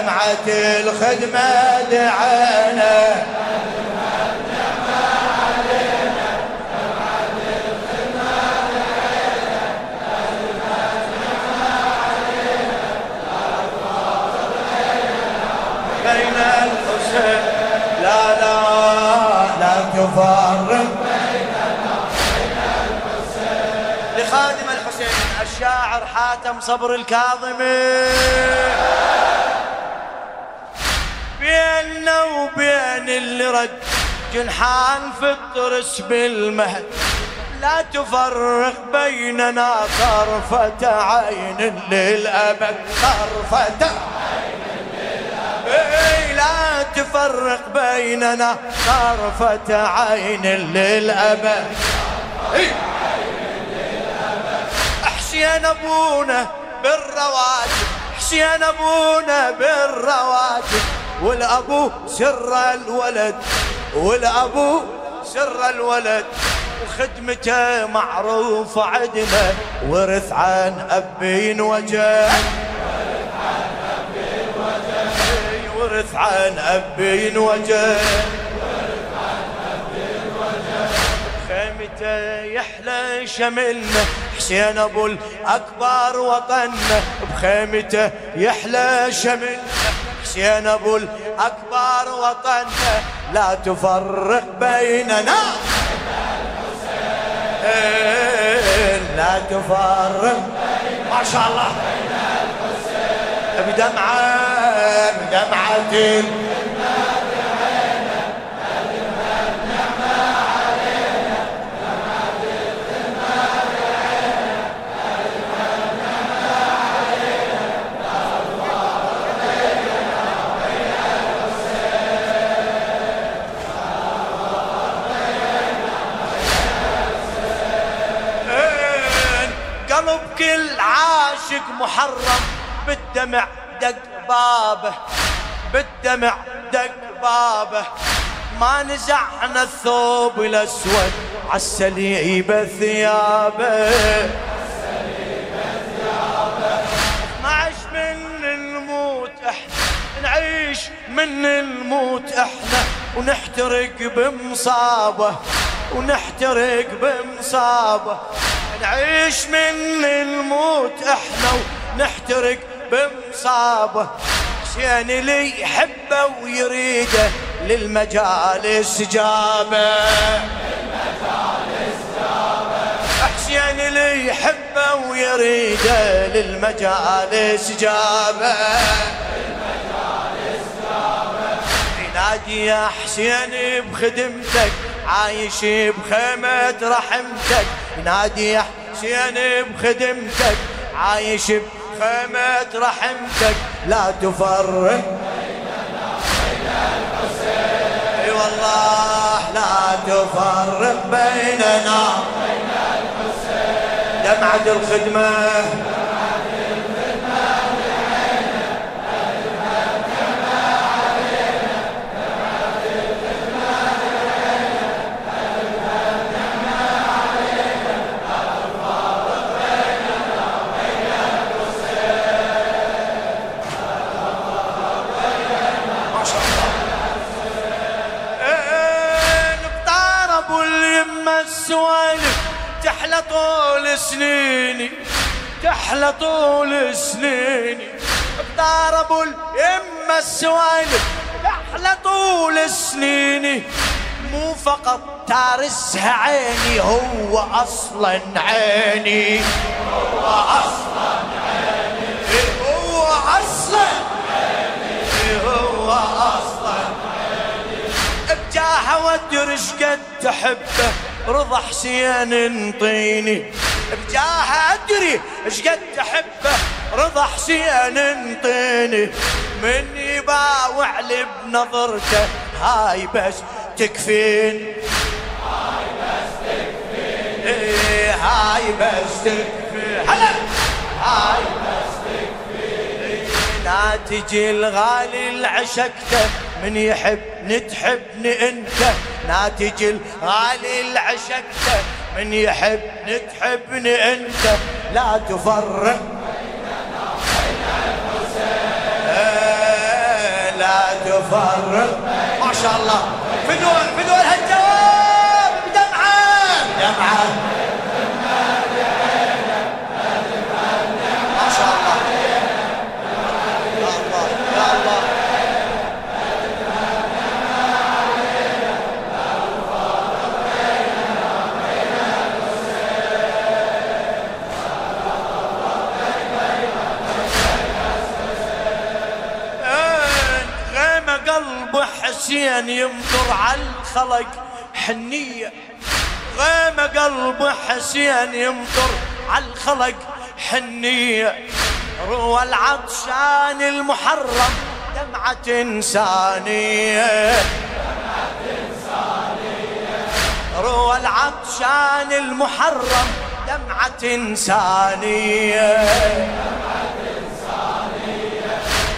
دمعة الخدمة دعانا. بين الحسين لا لا تفرق. لخادم الحسين الشاعر حاتم صبر الكاظمي. بيننا وبين اللي رد جنحان في الطرس بالمهد لا تفرق بيننا طرفة عين للأبد طرفة إيه لا تفرق بيننا طرفة عين للأبد. حسين أبونا بالرواتب حسين أبونا بالرواتب. والأبو سر الولد والأبو سر الولد. وخدمته معروفة عدنا ورث عن أبين وجه ورث عن أبين وجه خيمته يحلى شملنا حسين أبو الأكبر وطننا بخيمته يحلى شملنا حسين ابو الاكبر وطننا لا تفرق بيننا. لا تفرق. ما شاء الله. بدمعة بدمعة قلب كل عاشق محرم بالدمع دق بابه بالدمع دق بابه. ما نزعنا الثوب الأسود عالسليبه ثيابه من الموت إحنا نعيش من الموت إحنا ونحترق بمصابة ونحترق بمصابة. نعيش من الموت إحنا ونحترق بمصابه. حسين اللي يحبه ويريده للمجالس جابه. حسين اللي يحبه ويريده للمجالس جابه. ينادي يا حسين بخدمتك عايش بخيمة رحمتك. ينادي يا حسين بخدمتك عايش بخيمة رحمتك. لا تفرق. أي والله لا تفرق بيننا. دمعة الخدمة. طول سنيني تحلى طول سنيني. نبطار أبو اليمة السوالف تحلى طول سنيني. مو فقط تارسها عيني هو أصلا عيني. هو أصلا وادري قد تحبه؟ رضا حسين انطيني. بجاحه أدري قد تحبه؟ رضا حسين انطيني. من يباوع لي بنظرته هاي بس تكفين. هاي بس تكفين هاي بس تكفين. هلا! هاي لا تجي الغالي العشقته من يحب نتحبني انت. ناتج الغالي العشقته من يحب نتحبني انت. لا تفرق. إيه، لا تفرق. ما شاء الله. فدول فدول هالجواب دمعة. دمعة. يمطر على الخلق حنية. غيمة قلب حسين يمطر على الخلق حنية. روى العطشان المحرم دمعة إنسانية. روى العطشان المحرم دمعة إنسانية.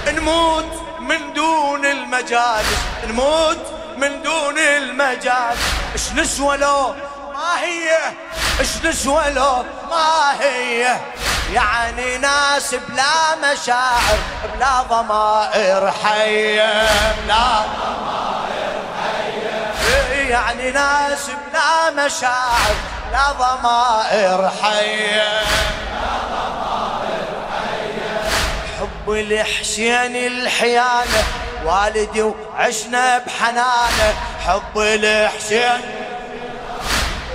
نموت من دون المجالس. نموت من دون المجالس اش نسوى لو ما هي؟ اش نسوى لو ما هي؟ يعني ناس بلا مشاعر بلا ضمائر حية بلا ضمائر حية. يعني ناس بلا مشاعر بلا ضمائر حية. حب الحسين الحيانة والدي وعشنا بحنانة حب الحسين.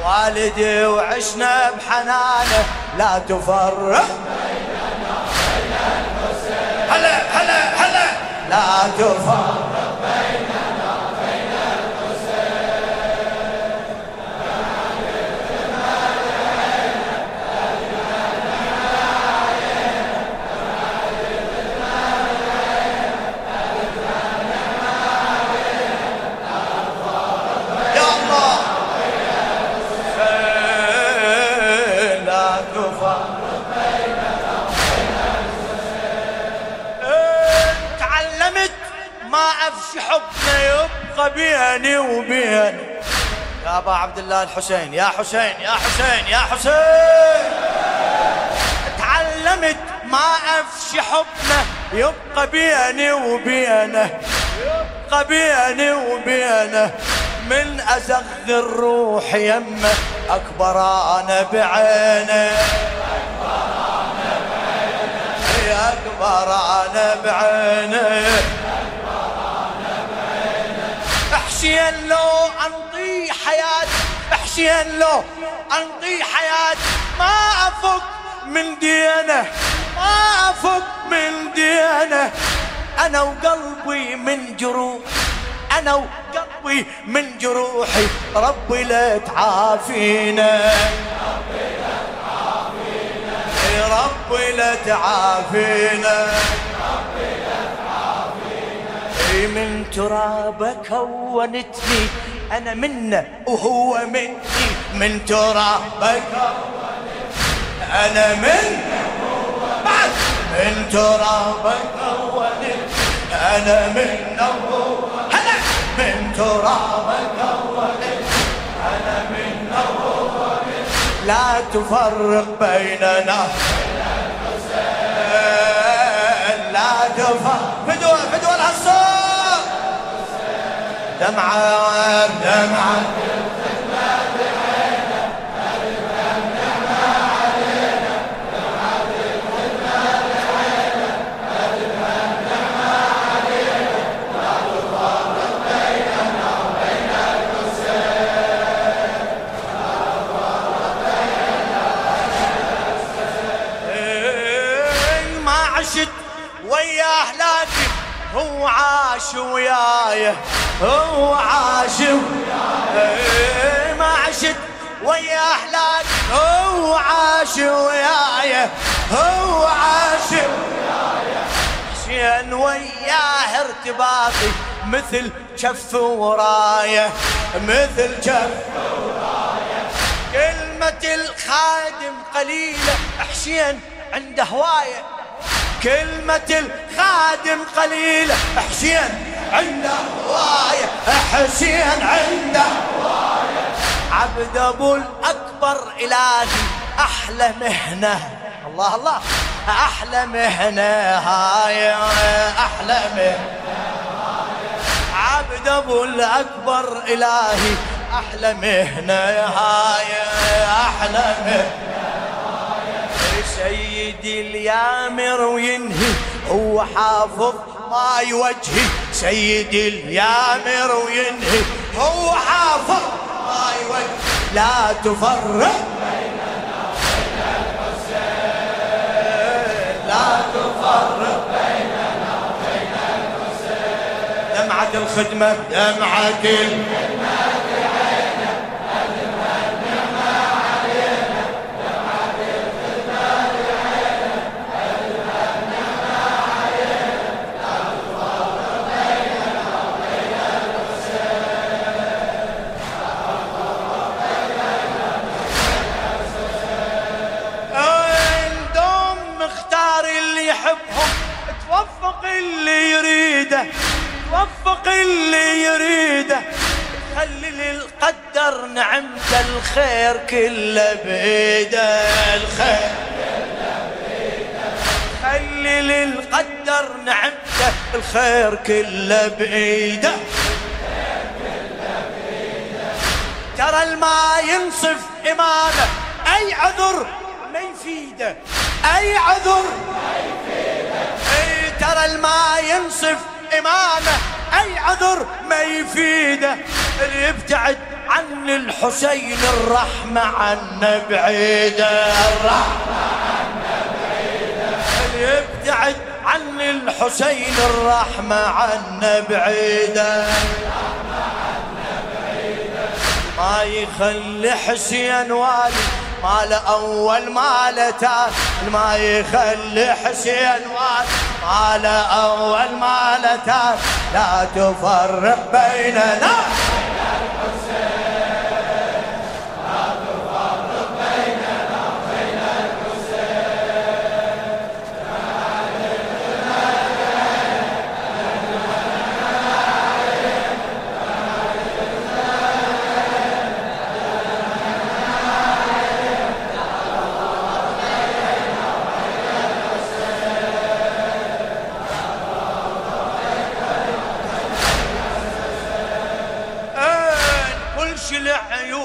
والدي وعشنا بحنانة لا تفرق هلا هلا هلا لا تفرق عبد الله الحسين. يا حسين يا حسين يا حسين. تعلمت ما أفشي حبنا. يبقى بيني وبينه يبقى بيني وبينه. من أزغ الروح يمه أكبر أنا بعينه. أكبر أنا بعينه. حسين لو انطي حياتي حسين لو انطي حياتي. ما أفك من دينه ما أفك من دينه أنا وقلبي من جروح أنا وقلبي من جروحي. ربي لا تعافينا. ربي لا تعافينا. من ترابه كونتني أنا منه وهو مني من ترابه أنا من من ترابه كونتني أنا منه هلا من ترابه كونتني أنا منه لا تفرق بيننا. لا تفرق. دمعة دمعة. عشت وياه لكن هو عاش وياي. هو عاش وياي ما عشت ويا أحلام. هو عاش وياي. هو عاش وياي حسين وياه ارتباطي مثل كف ورايه مثل كف ورايه كلمة الخادم قليلة حسين عنده هواية. كلمة الخادم قليلة حسين عنده هواية. حسين عنده هواية. عبد أبو الأكبر إلهي أحلى مهنة. الله الله. أحلى مهنة هاي أحلى مهنة. عبد أبو الأكبر إلهي أحلى مهنة هاي أحلى مهنة. سيدي اليامر وينهي هو حافظ ما يوجهي. سيدي اليامر وينهي. هو حافظ. ما يوجهي لا تفرق. وبين الحسين دمعة الخدمة دمعة الخدمة. وفق اللي يريده. خلي للقدر نعمة الخير كله بيده الخير. خلي للقدر نعمته الخير كله بإيده ترى الماء ينصف إمامه أي عذر؟ ما يفيده. أي عذر؟ ما يفيده. أي ترى الماء ينصف إمامه أي عذر ما يفيده اللي يبتعد عن الحسين الرحمة عنا بعيدة الرحمة عنا بعيدة اللي يبتعد عن الحسين الرحمة عنا بعيدة ما يخلي حسين والي مال أول مال تال ما يخلي حسين والي مال أول مال تال لا تفرق بيننا.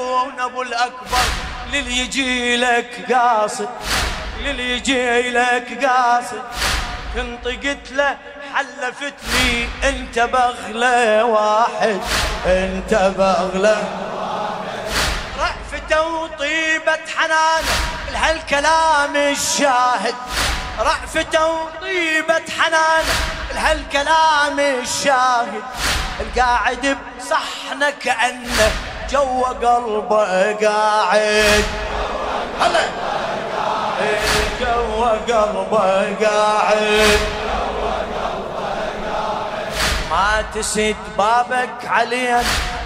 عيون أبو الأكبر للي يجي لك قاصد للي يجي لك قاصد. انطقت له حلفتني أنت بغلة واحد أنت بغلة رأفته وطيبة حنانه لهالكلام الشاهد. رأفته وطيبة حنانه لهالكلام الشاهد. القاعد بصحنه كأنه جوا قلبه قاعد. هلا. جوا قلبه قاعد. ما تسد بابك عليا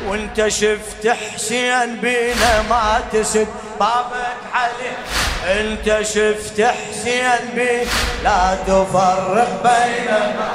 وانت شفت حسين بينا. ما تسد بابك عليا انت شفت حسين بينا لا تفرق بيننا.